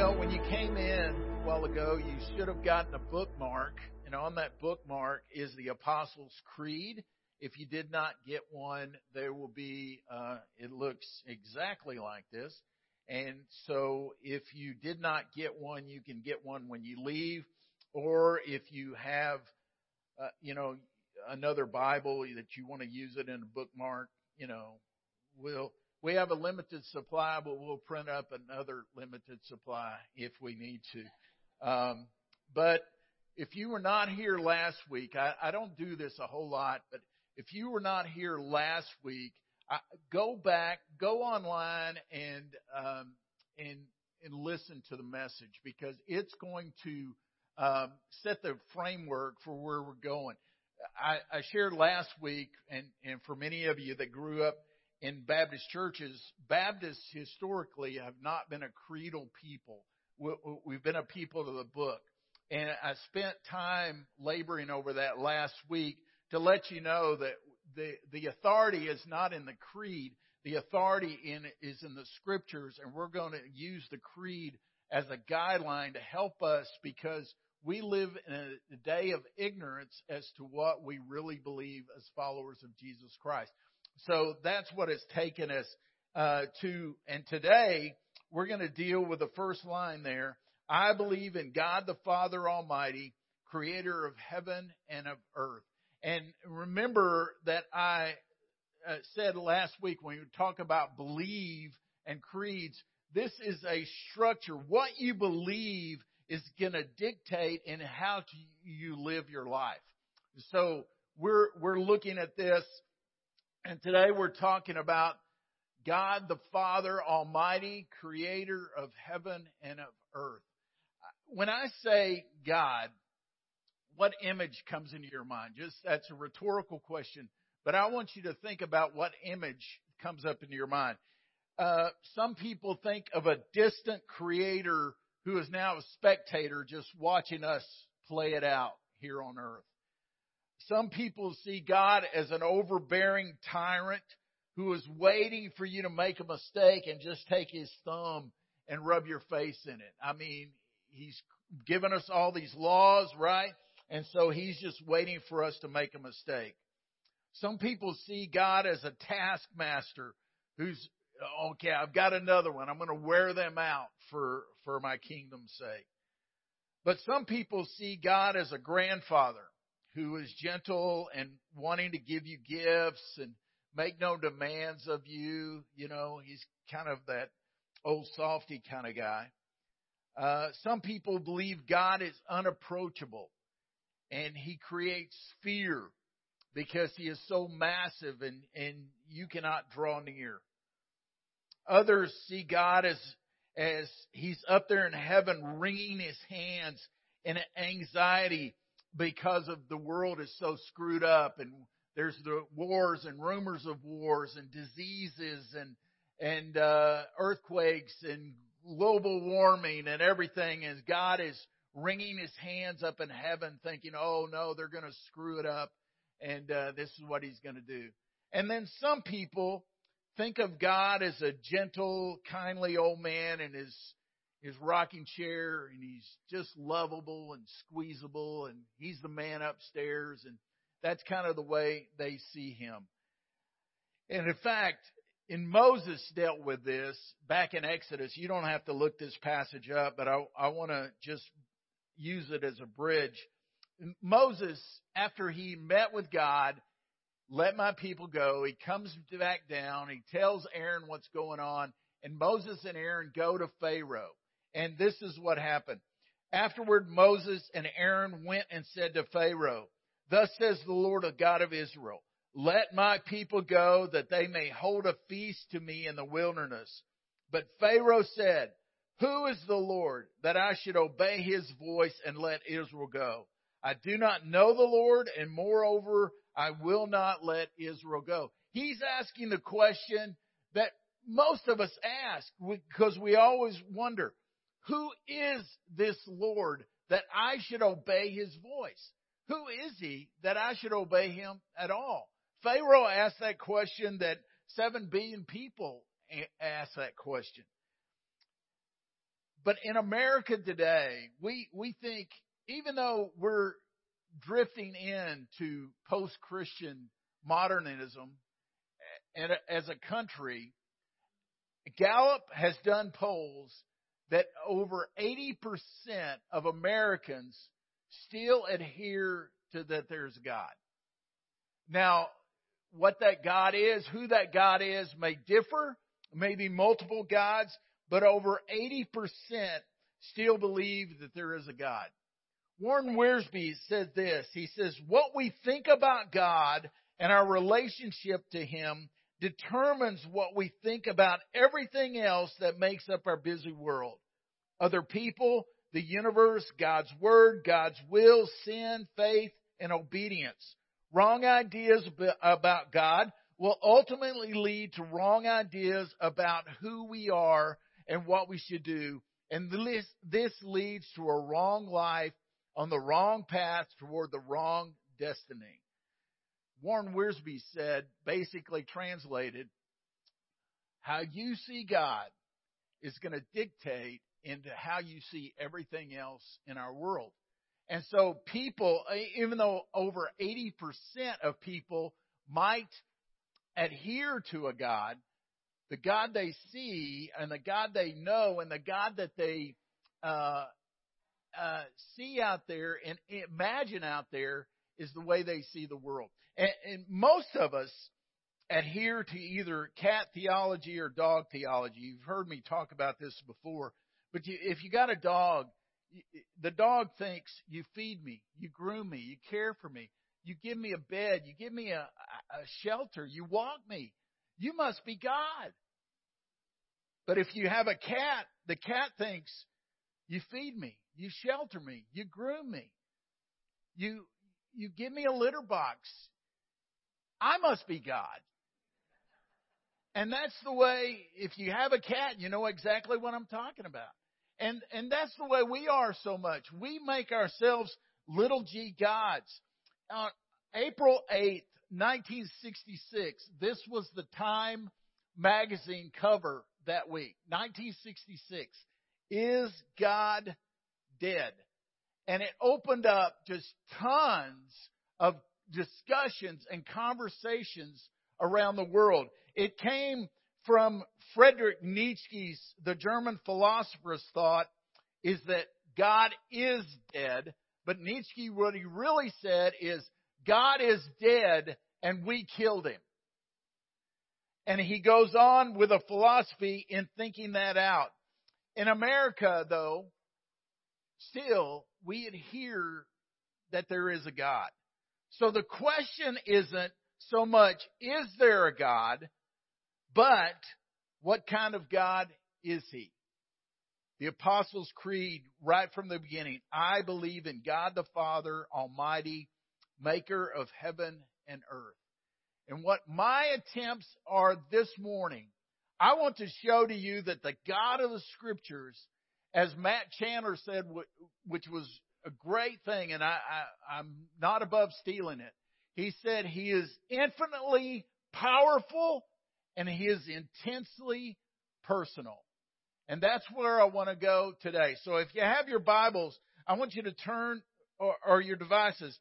Well, when you came in a while ago, you should have gotten a bookmark, and on that bookmark is the Apostles' Creed. If you did not get one, there will be, uh, it looks exactly like this. And so if you did not get one, you can get one when you leave. Or if you have, uh, you know, another Bible that you want to use it in a bookmark, you know, we'll, we have a limited supply, but we'll print up another limited supply if we need to. Um, but if you were not here last week, I, I don't do this a whole lot, but if you were not here last week, I, go back, go online and, um, and, and listen to the message because it's going to, um, set the framework for where we're going. I, I shared last week, and, and for many of you that grew up in Baptist churches, Baptists historically have not been a creedal people. We've been a people of the book. And I spent time laboring over that last week to let you know that the, the authority is not in the creed. The authority in is in the scriptures, and we're going to use the creed as a guideline to help us because we live in a day of ignorance as to what we really believe as followers of Jesus Christ. So that's what it's taken us uh, to. And today we're going to deal with the first line there. I believe in God the Father Almighty, creator of heaven and of earth. And remember that I uh, said last week when we talk about believe and creeds, this is a structure. What you believe is going to dictate in how you live your life. So we're, we're looking at this and today we're talking about God the Father Almighty, creator of heaven and of earth. When I say God, what image comes into your mind? Just that's a rhetorical question, but I want you to think about what image comes up into your mind. Uh, some people think of a distant creator who is now a spectator just watching us play it out here on earth. Some people see God as an overbearing tyrant who is waiting for you to make a mistake and just take his thumb and rub your face in it. I mean, he's given us all these laws, right? And so he's just waiting for us to make a mistake. Some people see God as a taskmaster who's, okay, I've got another one. I'm going to wear them out for, for my kingdom's sake. But some people see God as a grandfather who is gentle and wanting to give you gifts and make no demands of you. You know, he's kind of that old softy kind of guy. Uh, some people believe God is unapproachable and he creates fear because he is so massive and, and you cannot draw near. Others see God as, as he's up there in heaven wringing his hands in anxiety because of the world is so screwed up and there's the wars and rumors of wars and diseases and and uh, earthquakes and global warming and everything and God is wringing his hands up in heaven thinking oh no they're going to screw it up and uh, this is what he's going to do. And then some people think of God as a gentle kindly old man and his his rocking chair and he's just lovable and squeezable and he's the man upstairs and that's kind of the way they see him. And in fact, in Moses dealt with this back in Exodus. You don't have to look this passage up, but I, I want to just use it as a bridge. Moses, after he met with God, let my people go. He comes back down. He tells Aaron what's going on. And Moses and Aaron go to Pharaoh. And this is what happened. Afterward, Moses and Aaron went and said to Pharaoh, Thus says the Lord, the God of Israel, let my people go that they may hold a feast to me in the wilderness. But Pharaoh said, Who is the Lord that I should obey his voice and let Israel go? I do not know the Lord, and moreover, I will not let Israel go. He's asking the question that most of us ask because we always wonder, who is this Lord that I should obey his voice? Who is he that I should obey him at all? Pharaoh asked that question that seven billion people ask that question. but in America today, we, we think, even though we're drifting into post-Christian modernism and as a country, Gallup has done polls that over 80% of Americans still adhere to that there's God. Now, what that God is, who that God is may differ, maybe multiple gods, but over 80% still believe that there is a God. Warren Wiersbe said this. He says, what we think about God and our relationship to Him determines what we think about everything else that makes up our busy world. Other people, the universe, God's Word, God's will, sin, faith, and obedience. Wrong ideas about God will ultimately lead to wrong ideas about who we are and what we should do. And this, this leads to a wrong life on the wrong path toward the wrong destiny. Warren Wiersbe said, basically translated, how you see God is going to dictate into how you see everything else in our world. And so people, even though over 80% of people might adhere to a God, the God they see and the God they know and the God that they uh, uh, see out there and imagine out there is the way they see the world. And, and most of us adhere to either cat theology or dog theology. You've heard me talk about this before. But you, if you got a dog, the dog thinks you feed me, you groom me, you care for me, you give me a bed, you give me a, a shelter, you walk me. You must be God. But if you have a cat, the cat thinks you feed me, you shelter me, you groom me, you you give me a litter box, I must be God. And that's the way, if you have a cat, you know exactly what I'm talking about. And, and that's the way we are so much. We make ourselves little g gods. On April 8th, 1966, this was the Time magazine cover that week. 1966. Is God dead? And it opened up just tons of discussions and conversations around the world. It came from Friedrich Nietzsche's, the German philosopher's thought is that God is dead, but Nietzsche, what he really said is God is dead and we killed him. And he goes on with a philosophy in thinking that out. In America, though, still, we adhere that there is a God. So the question isn't so much, is there a God, but what kind of God is He? The Apostles' Creed, right from the beginning, I believe in God the Father Almighty, maker of heaven and earth. And what my attempts are this morning, I want to show to you that the God of the Scriptures, as Matt Chandler said, which was a great thing, and I, I, I'm not above stealing it. He said he is infinitely powerful and he is intensely personal. And that's where I want to go today. So if you have your Bibles, I want you to turn, or, or your devices,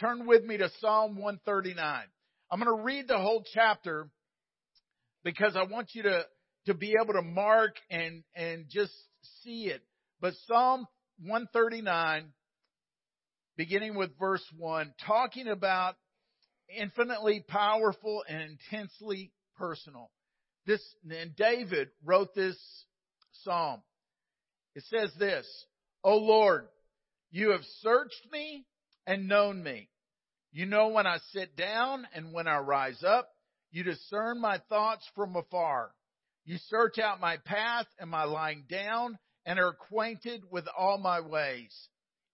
turn with me to Psalm 139. I'm going to read the whole chapter because I want you to, to be able to mark and, and just see it. But Psalm 139, beginning with verse 1, talking about infinitely powerful and intensely personal. This, and David wrote this psalm. It says this, O Lord, you have searched me and known me. You know when I sit down and when I rise up. You discern my thoughts from afar. You search out my path and my lying down and are acquainted with all my ways.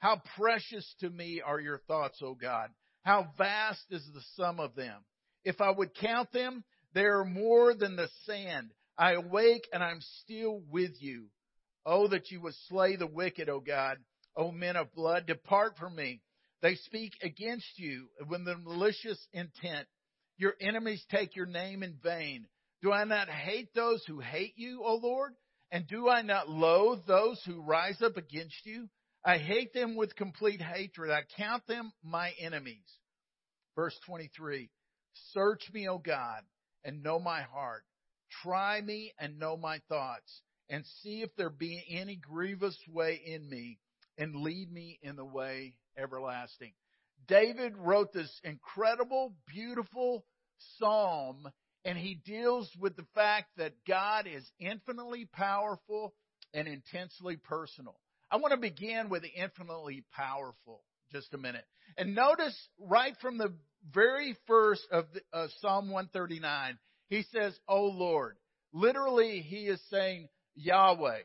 How precious to me are your thoughts, O God. How vast is the sum of them. If I would count them, they are more than the sand. I awake and I'm still with you. Oh, that you would slay the wicked, O God. O men of blood, depart from me. They speak against you with the malicious intent. Your enemies take your name in vain. Do I not hate those who hate you, O Lord? And do I not loathe those who rise up against you? I hate them with complete hatred. I count them my enemies. Verse 23 Search me, O God, and know my heart. Try me and know my thoughts, and see if there be any grievous way in me, and lead me in the way everlasting. David wrote this incredible, beautiful psalm and he deals with the fact that God is infinitely powerful and intensely personal. I want to begin with the infinitely powerful just a minute. And notice right from the very first of, the, of Psalm 139, he says, Oh Lord. Literally, he is saying Yahweh.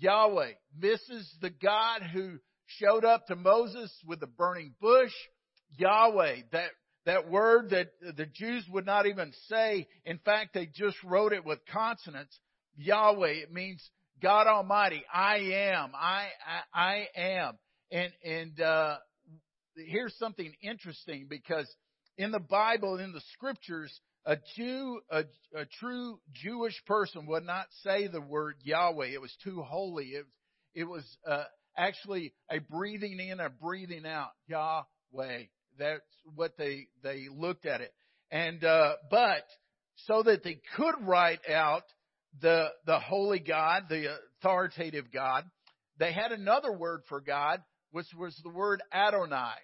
Yahweh. This is the God who showed up to Moses with the burning bush. Yahweh, that that word that the Jews would not even say. In fact, they just wrote it with consonants. Yahweh. It means God Almighty. I am. I I, I am. And and uh, here's something interesting because in the Bible, in the Scriptures, a Jew, a, a true Jewish person would not say the word Yahweh. It was too holy. It it was uh, actually a breathing in, a breathing out. Yahweh. That's what they they looked at it. And uh, but so that they could write out the the holy God, the authoritative God, they had another word for God, which was the word Adonai.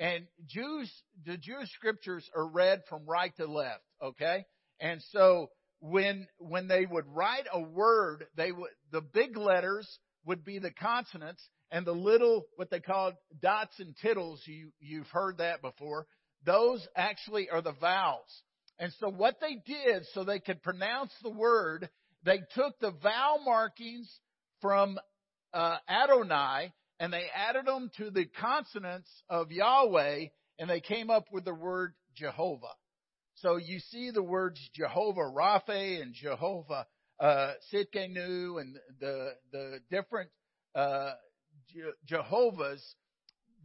And Jews, the Jewish scriptures are read from right to left, okay? And so when when they would write a word, they would the big letters would be the consonants, and the little what they call dots and tittles you you've heard that before those actually are the vowels and so what they did so they could pronounce the word they took the vowel markings from uh, Adonai and they added them to the consonants of Yahweh and they came up with the word Jehovah. So you see the words Jehovah Rapha and Jehovah uh, Tsidkenu and the the different uh, Jehovah's,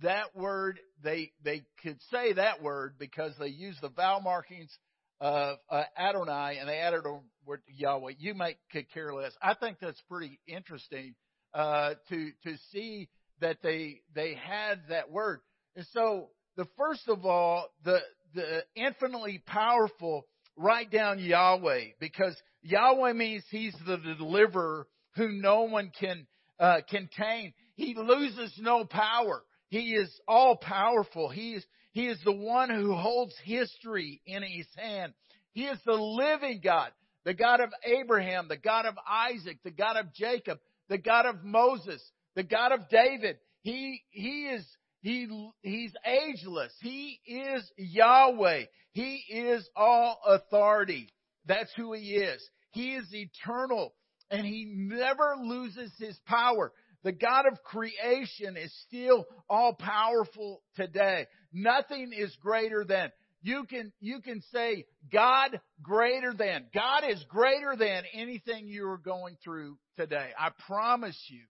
that word, they, they could say that word because they used the vowel markings of uh, Adonai and they added a Yahweh. You might could care less. I think that's pretty interesting, uh, to, to see that they, they had that word. And so, the first of all, the, the infinitely powerful, write down Yahweh because Yahweh means He's the deliverer who no one can uh, contain. He loses no power. He is all powerful. He is, he is the one who holds history in his hand. He is the living God, the God of Abraham, the God of Isaac, the God of Jacob, the God of Moses, the God of David. He, he is, he, he's ageless. He is Yahweh. He is all authority. That's who he is. He is eternal and he never loses his power. The God of creation is still all powerful today. Nothing is greater than You can, you can say God greater than. God is greater than anything you are going through today. I promise you.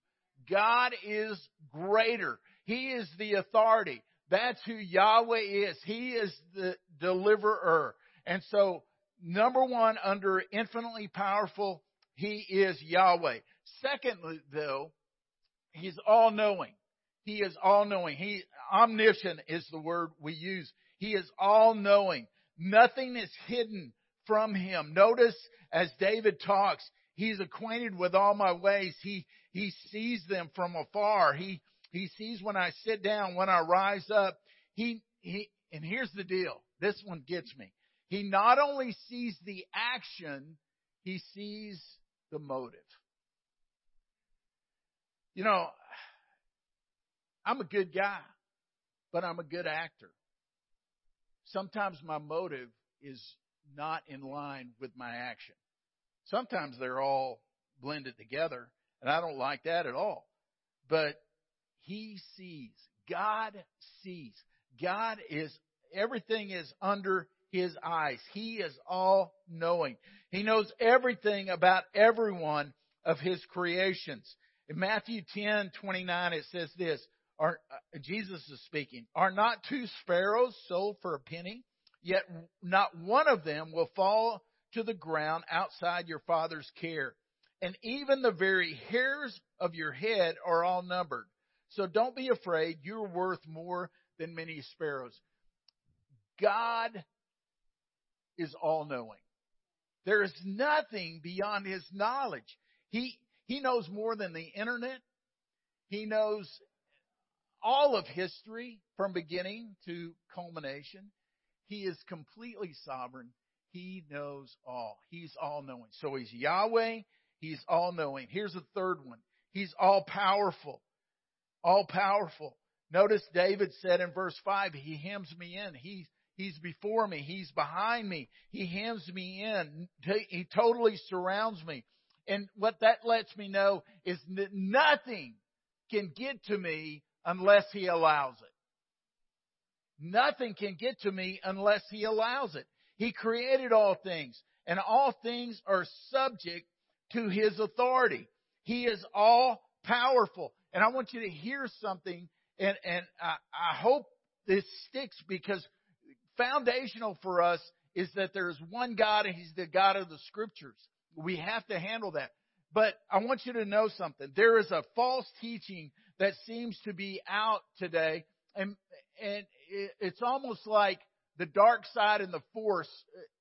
God is greater. He is the authority. That's who Yahweh is. He is the deliverer. And so, number one, under infinitely powerful, He is Yahweh. Secondly, though, He's all knowing. He is all knowing. He, omniscient is the word we use. He is all knowing. Nothing is hidden from Him. Notice as David talks, He's acquainted with all my ways. He, he sees them from afar. He, he sees when I sit down, when I rise up. He, he, and here's the deal. This one gets me. He not only sees the action, he sees the motive. You know, I'm a good guy, but I'm a good actor. Sometimes my motive is not in line with my action. Sometimes they're all blended together, and I don't like that at all. But he sees. God sees. God is, everything is under his eyes. He is all knowing. He knows everything about everyone of his creations. In Matthew 10, 29, it says this, are, uh, Jesus is speaking, are not two sparrows sold for a penny? Yet not one of them will fall to the ground outside your father's care. And even the very hairs of your head are all numbered. So don't be afraid. You're worth more than many sparrows. God is all knowing. There is nothing beyond his knowledge. He, he knows more than the internet. He knows all of history from beginning to culmination. He is completely sovereign. He knows all. He's all knowing. So he's Yahweh. He's all knowing. Here's a third one. He's all powerful all powerful. Notice David said in verse 5, He hems me in. He's, he's before me. He's behind me. He hems me in. He totally surrounds me. And what that lets me know is that nothing can get to me unless He allows it. Nothing can get to me unless He allows it. He created all things, and all things are subject to His authority. He is all powerful. And I want you to hear something, and, and I, I hope this sticks because foundational for us is that there's one God and He's the God of the Scriptures. We have to handle that. But I want you to know something. There is a false teaching that seems to be out today, and and it's almost like the dark side and the force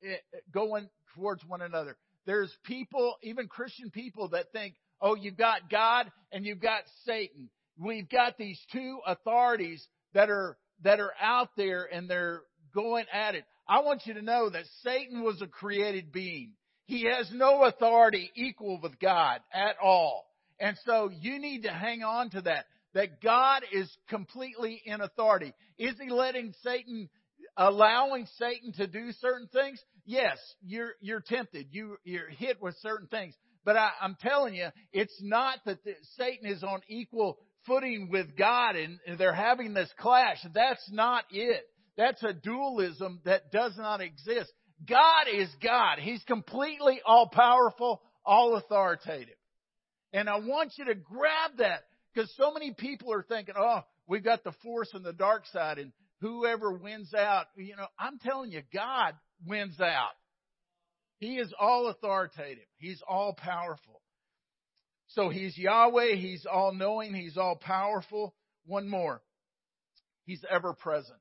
uh, uh, going towards one another. There's people, even Christian people, that think, Oh, you've got God and you've got Satan. We've got these two authorities that are, that are out there and they're going at it. I want you to know that Satan was a created being. He has no authority equal with God at all. And so you need to hang on to that, that God is completely in authority. Is he letting Satan, allowing Satan to do certain things? Yes, you're, you're tempted. You, you're hit with certain things. But I, am telling you, it's not that the, Satan is on equal footing with God and, and they're having this clash. That's not it. That's a dualism that does not exist. God is God. He's completely all powerful, all authoritative. And I want you to grab that because so many people are thinking, oh, we've got the force and the dark side and whoever wins out. You know, I'm telling you, God wins out. He is all authoritative. He's all powerful. So he's Yahweh. He's all knowing. He's all powerful. One more. He's ever present.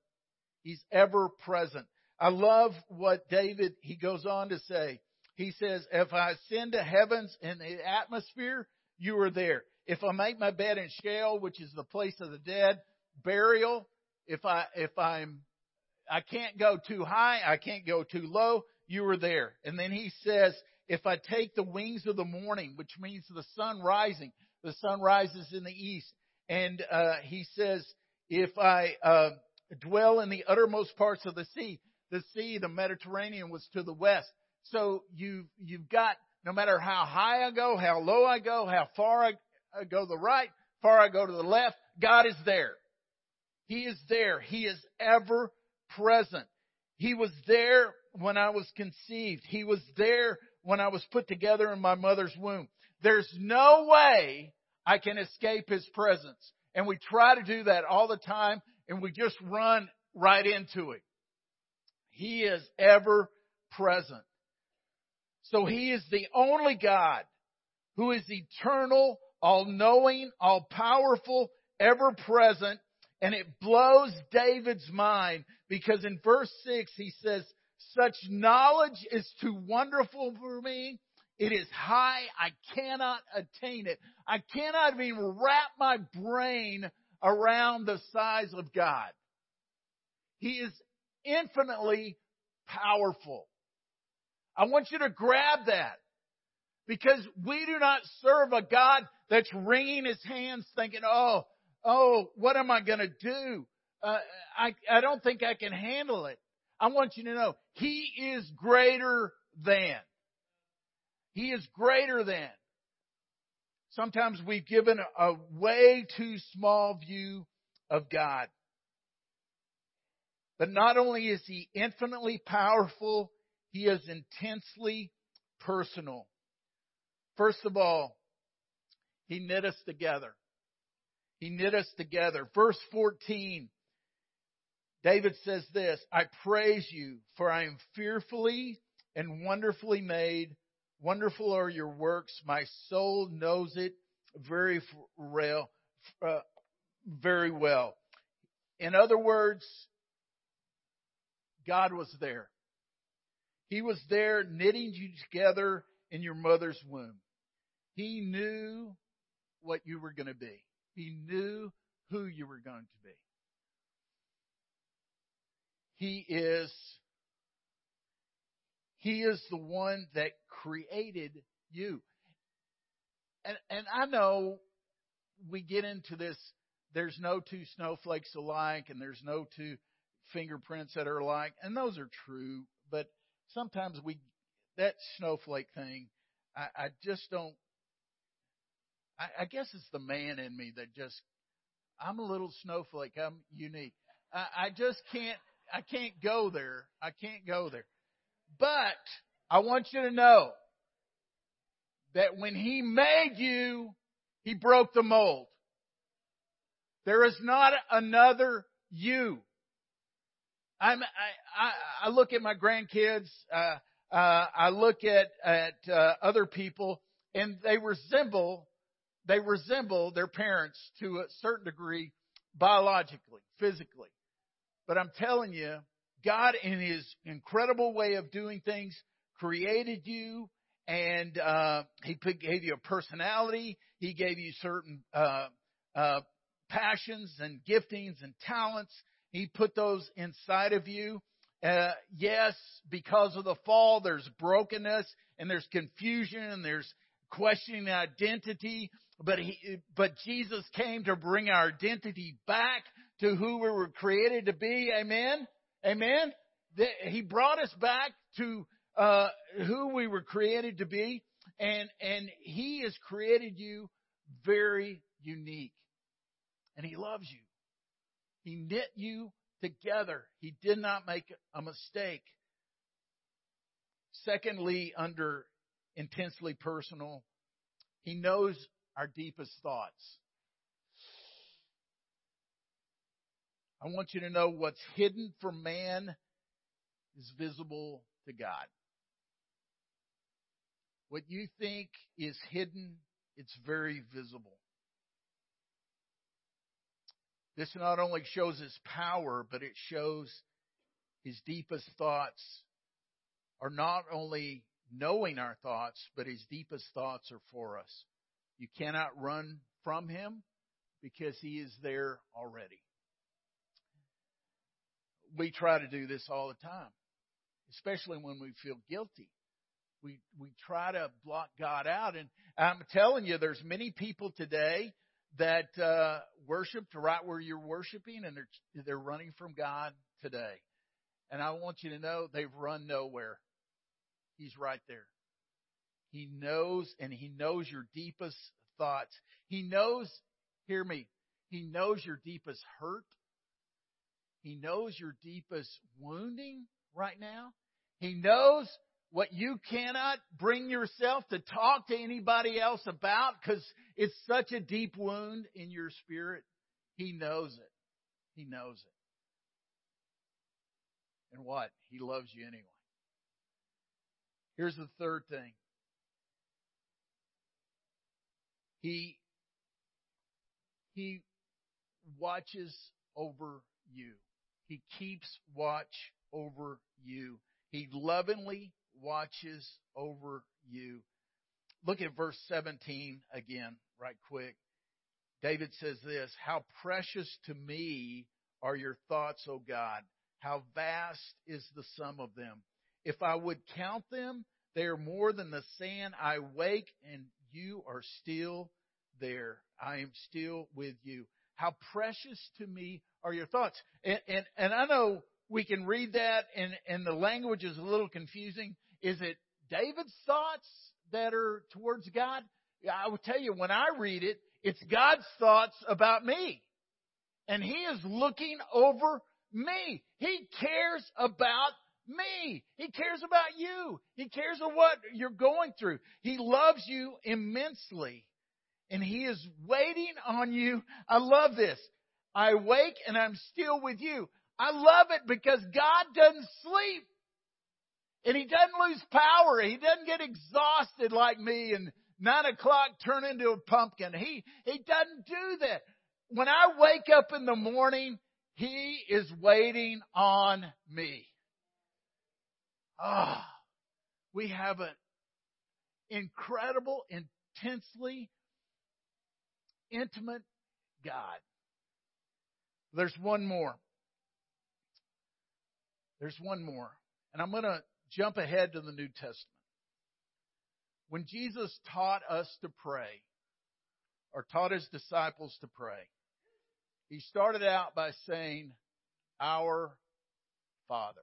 He's ever present. I love what David, he goes on to say. He says, if I ascend to heavens in the atmosphere, you are there. If I make my bed in Sheol, which is the place of the dead, burial, if I, if I'm, I can't go too high, I can't go too low, you were there. And then he says, if I take the wings of the morning, which means the sun rising, the sun rises in the east. And uh, he says, if I uh, dwell in the uttermost parts of the sea, the sea, the Mediterranean was to the west. So you you've got no matter how high I go, how low I go, how far I, go to the right, far I go to the left, God is there. He is there. He is ever present. He was there when I was conceived. He was there when I was put together in my mother's womb. There's no way I can escape His presence. And we try to do that all the time and we just run right into it. He is ever present. So He is the only God who is eternal, all knowing, all powerful, ever present, and it blows David's mind because in verse 6 he says, such knowledge is too wonderful for me. It is high. I cannot attain it. I cannot even wrap my brain around the size of God. He is infinitely powerful. I want you to grab that because we do not serve a God that's wringing his hands thinking, oh, oh, what am I going to do? Uh, I, I don't think I can handle it. I want you to know he is greater than. He is greater than. Sometimes we've given a way too small view of God. But not only is he infinitely powerful, he is intensely personal. First of all, he knit us together. He knit us together. Verse 14, David says this, I praise you for I am fearfully and wonderfully made. Wonderful are your works. My soul knows it very real, uh, very well. In other words, God was there. He was there knitting you together in your mother's womb. He knew what you were going to be. He knew who you were going to be. He is he is the one that created you. And and I know we get into this there's no two snowflakes alike and there's no two fingerprints that are alike and those are true, but sometimes we that snowflake thing I, I just don't I, I guess it's the man in me that just I'm a little snowflake. I'm unique. I, I just can't I can't go there. I can't go there. But I want you to know that when he made you, he broke the mold. There is not another you. I'm, I, I, I look at my grandkids, uh, uh, I look at, at, uh, other people and they resemble, they resemble their parents to a certain degree biologically, physically. But I'm telling you, God in His incredible way of doing things created you and uh, He gave you a personality. He gave you certain uh, uh, passions and giftings and talents. He put those inside of you. Uh, yes, because of the fall, there's brokenness and there's confusion and there's questioning identity. But he, but Jesus came to bring our identity back to who we were created to be. Amen. Amen. He brought us back to uh, who we were created to be, and and He has created you very unique, and He loves you. He knit you together. He did not make a mistake. Secondly, under intensely personal, He knows our deepest thoughts. I want you to know what's hidden from man is visible to God. What you think is hidden, it's very visible. This not only shows his power, but it shows his deepest thoughts are not only knowing our thoughts, but his deepest thoughts are for us. You cannot run from him because he is there already we try to do this all the time, especially when we feel guilty. We we try to block God out, and I'm telling you, there's many people today that uh, worshiped right where you're worshiping, and they're they're running from God today. And I want you to know they've run nowhere. He's right there. He knows, and He knows your deepest thoughts. He knows. Hear me. He knows your deepest hurt. He knows your deepest wounding right now. He knows what you cannot bring yourself to talk to anybody else about because it's such a deep wound in your spirit. He knows it. He knows it. And what? He loves you anyway. Here's the third thing. He he watches over you. He keeps watch over you. He lovingly watches over you. Look at verse 17 again, right quick. David says this, How precious to me are your thoughts, O God. How vast is the sum of them. If I would count them, they are more than the sand. I wake and you are still there. I am still with you. How precious to me are your thoughts. And, and, and I know we can read that and, and the language is a little confusing. Is it David's thoughts that are towards God? I will tell you, when I read it, it's God's thoughts about me. And He is looking over me. He cares about me. He cares about you. He cares of what you're going through. He loves you immensely. And He is waiting on you. I love this. I wake and I'm still with you. I love it because God doesn't sleep. And He doesn't lose power. He doesn't get exhausted like me and nine o'clock turn into a pumpkin. He, He doesn't do that. When I wake up in the morning, He is waiting on me. Ah, oh, we have an incredible, intensely intimate God. There's one more. There's one more. And I'm going to jump ahead to the New Testament. When Jesus taught us to pray, or taught his disciples to pray, he started out by saying, Our Father,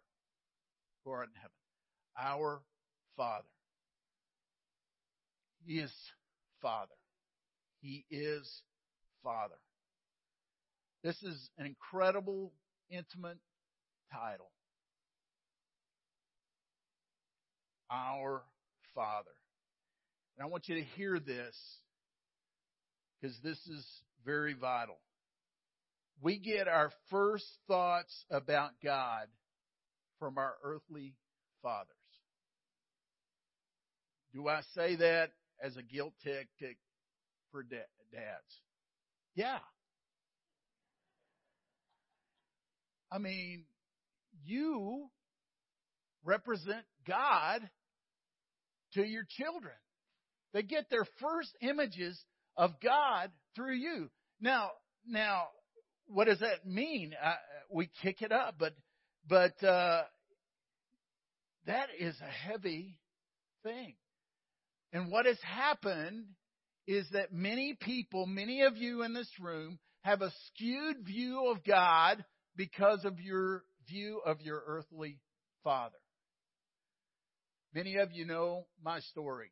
who art in heaven. Our Father. He is Father. He is Father. This is an incredible, intimate title. Our Father. And I want you to hear this because this is very vital. We get our first thoughts about God from our earthly fathers. Do I say that as a guilt tactic for dads? Yeah. I mean, you represent God to your children. They get their first images of God through you. Now, now, what does that mean? Uh, we kick it up, but, but, uh, that is a heavy thing. And what has happened is that many people, many of you in this room, have a skewed view of God because of your view of your earthly father. Many of you know my story.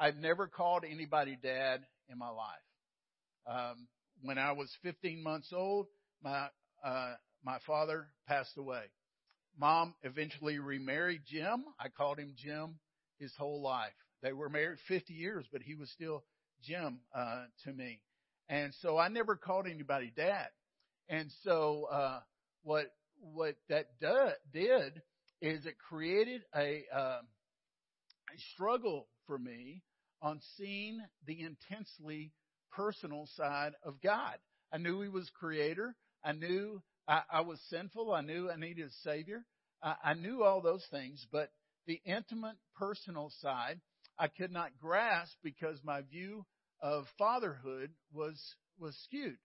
I've never called anybody dad in my life. Um, when I was 15 months old, my uh, my father passed away. Mom eventually remarried Jim. I called him Jim his whole life. They were married 50 years, but he was still Jim uh, to me. And so I never called anybody dad. And so uh, what what that do, did is it created a, a struggle for me on seeing the intensely personal side of God. I knew He was Creator. I knew I, I was sinful. I knew I needed a Savior. I, I knew all those things, but the intimate, personal side I could not grasp because my view of fatherhood was was skewed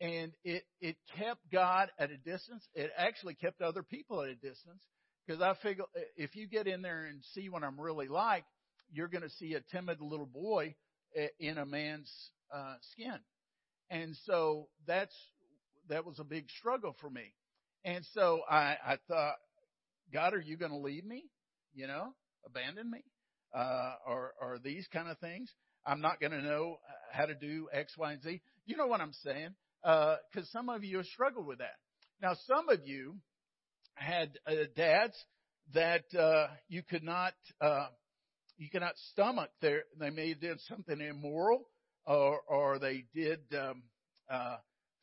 and it it kept God at a distance. It actually kept other people at a distance because I figure if you get in there and see what I'm really like, you're going to see a timid little boy in a man's uh, skin, and so that's that was a big struggle for me. And so I, I thought, God, are you going to leave me? You know, abandon me, uh, or or these kind of things? I'm not going to know how to do X, Y, and Z. You know what I'm saying? because uh, some of you have struggled with that. Now, some of you had uh, dads that uh, you could not uh, you cannot stomach. Their, they may have did something immoral, or or they did um, uh,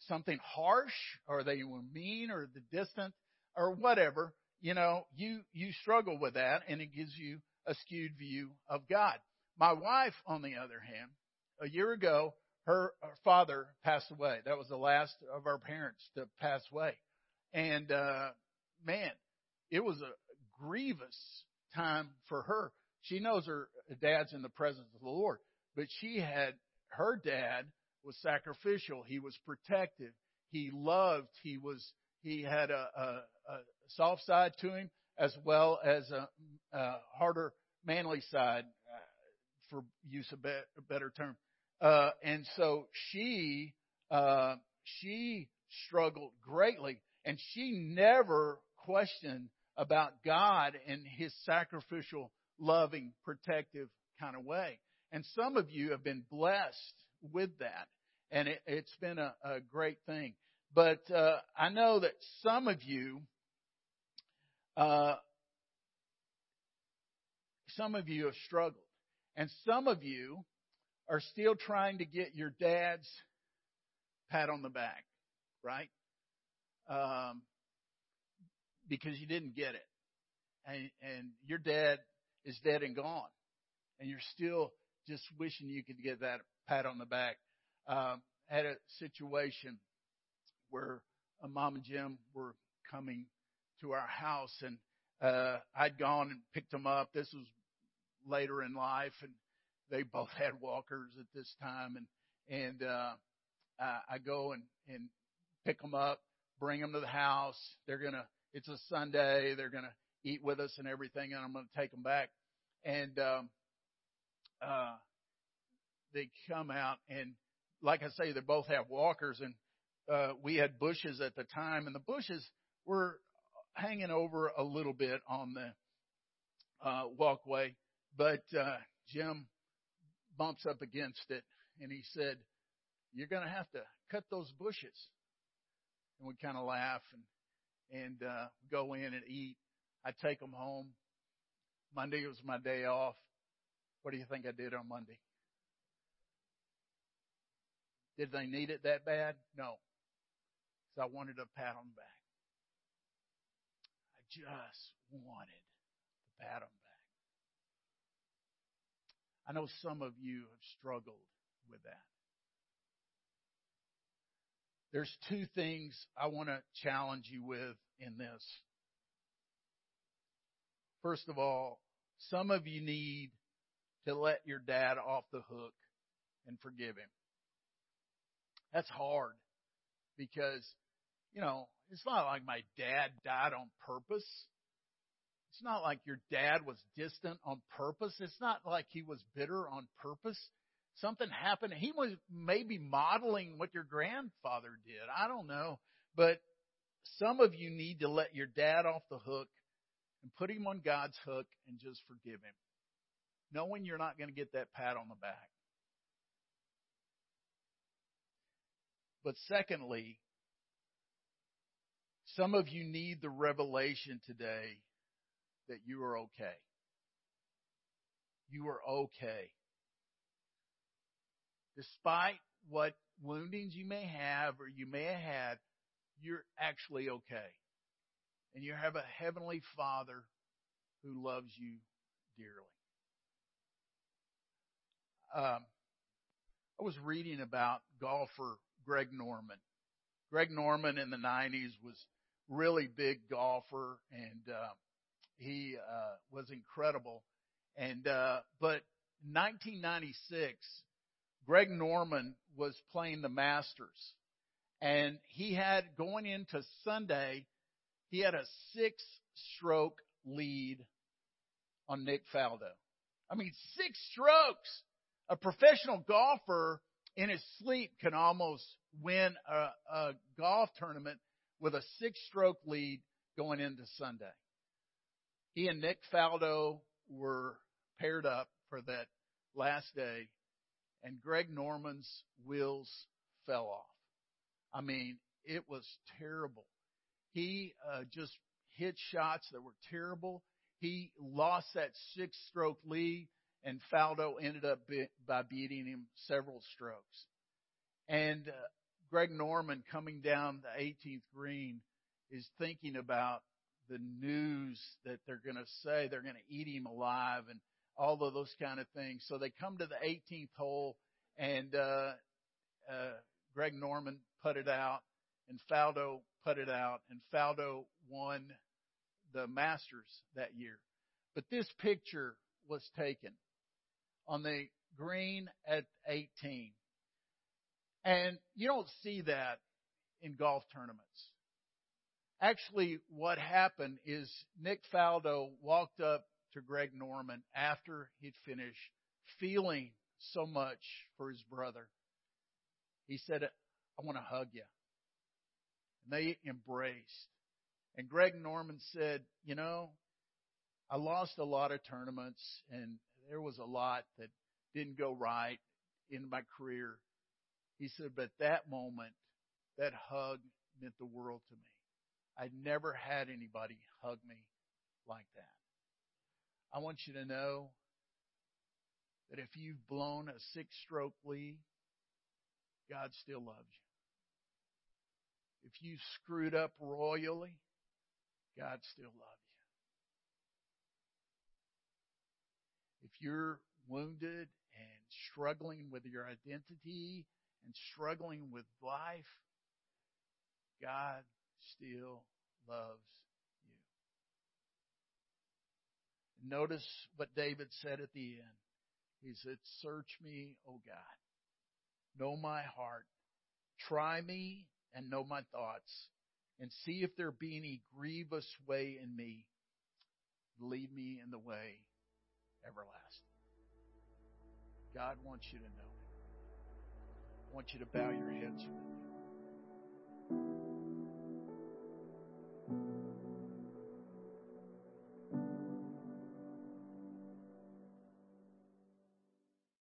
something harsh, or they were mean, or the distant, or whatever. You know, you you struggle with that, and it gives you a skewed view of God. My wife, on the other hand, a year ago, her, her father passed away. That was the last of our parents to pass away, and uh, man, it was a grievous time for her. She knows her dad's in the presence of the Lord, but she had her dad was sacrificial. He was protective. He loved. He was he had a, a, a soft side to him as well as a, a harder manly side, uh, for use of a better term. Uh, and so she uh, she struggled greatly, and she never questioned about God and His sacrificial, loving, protective kind of way. And some of you have been blessed with that, and it, has been a, a, great thing. But uh, I know that some of you, uh, some of you have struggled, and some of you are still trying to get your dad's pat on the back, right? Um, because you didn't get it. And, and your dad is dead and gone. And you're still just wishing you could get that pat on the back. Um, had a situation where a mom and Jim were coming to our house and, uh, I'd gone and picked them up. This was later in life and they both had walkers at this time and, and, uh, I go and, and pick them up, bring them to the house. They're going to it's a Sunday. They're going to eat with us and everything, and I'm going to take them back. And um, uh, they come out, and like I say, they both have walkers, and uh, we had bushes at the time, and the bushes were hanging over a little bit on the uh, walkway, but uh, Jim bumps up against it, and he said, "You're going to have to cut those bushes." And we kind of laugh, and and uh, go in and eat. I take them home. Monday was my day off. What do you think I did on Monday? Did they need it that bad? No. So I wanted to pat them back. I just wanted to pat them back. I know some of you have struggled with that. There's two things I want to challenge you with in this. First of all, some of you need to let your dad off the hook and forgive him. That's hard because, you know, it's not like my dad died on purpose. It's not like your dad was distant on purpose. It's not like he was bitter on purpose something happened. He was maybe modeling what your grandfather did. I don't know. But some of you need to let your dad off the hook and put him on God's hook and just forgive him. Knowing you're not going to get that pat on the back. But secondly, some of you need the revelation today that you are okay. You are okay despite what woundings you may have or you may have had, you're actually okay. And you have a heavenly Father who loves you dearly. Um, I was reading about golfer Greg Norman. Greg Norman in the 90s was really big golfer and uh, he uh, was incredible. And uh, but 1996 Greg Norman was playing the Masters. And he had, going into Sunday, he had a six stroke lead on Nick Faldo. I mean, six strokes. A professional golfer in his sleep can almost win a, a golf tournament with a six stroke lead going into Sunday. He and Nick Faldo were paired up for that last day and Greg Norman's wheels fell off. I mean, it was terrible. He uh, just hit shots that were terrible. He lost that six stroke lead and Faldo ended up be, by beating him several strokes. And uh, Greg Norman coming down the 18th green is thinking about the news that they're going to say they're going to eat him alive and all of those kind of things. So they come to the 18th hole and uh, uh, Greg Norman putted out and Faldo putted out and Faldo won the Masters that year. But this picture was taken on the green at 18. And you don't see that in golf tournaments. Actually, what happened is Nick Faldo walked up to Greg Norman after he'd finished feeling so much for his brother. He said, I want to hug you. And they embraced. And Greg Norman said, you know, I lost a lot of tournaments and there was a lot that didn't go right in my career. He said, but that moment, that hug meant the world to me. I'd never had anybody hug me like that. I want you to know that if you've blown a six stroke lead, God still loves you. If you screwed up royally, God still loves you. If you're wounded and struggling with your identity and struggling with life, God still loves you. Notice what David said at the end. He said, Search me, O God. Know my heart. Try me and know my thoughts. And see if there be any grievous way in me. Lead me in the way everlasting. God wants you to know. I want you to bow your heads with me.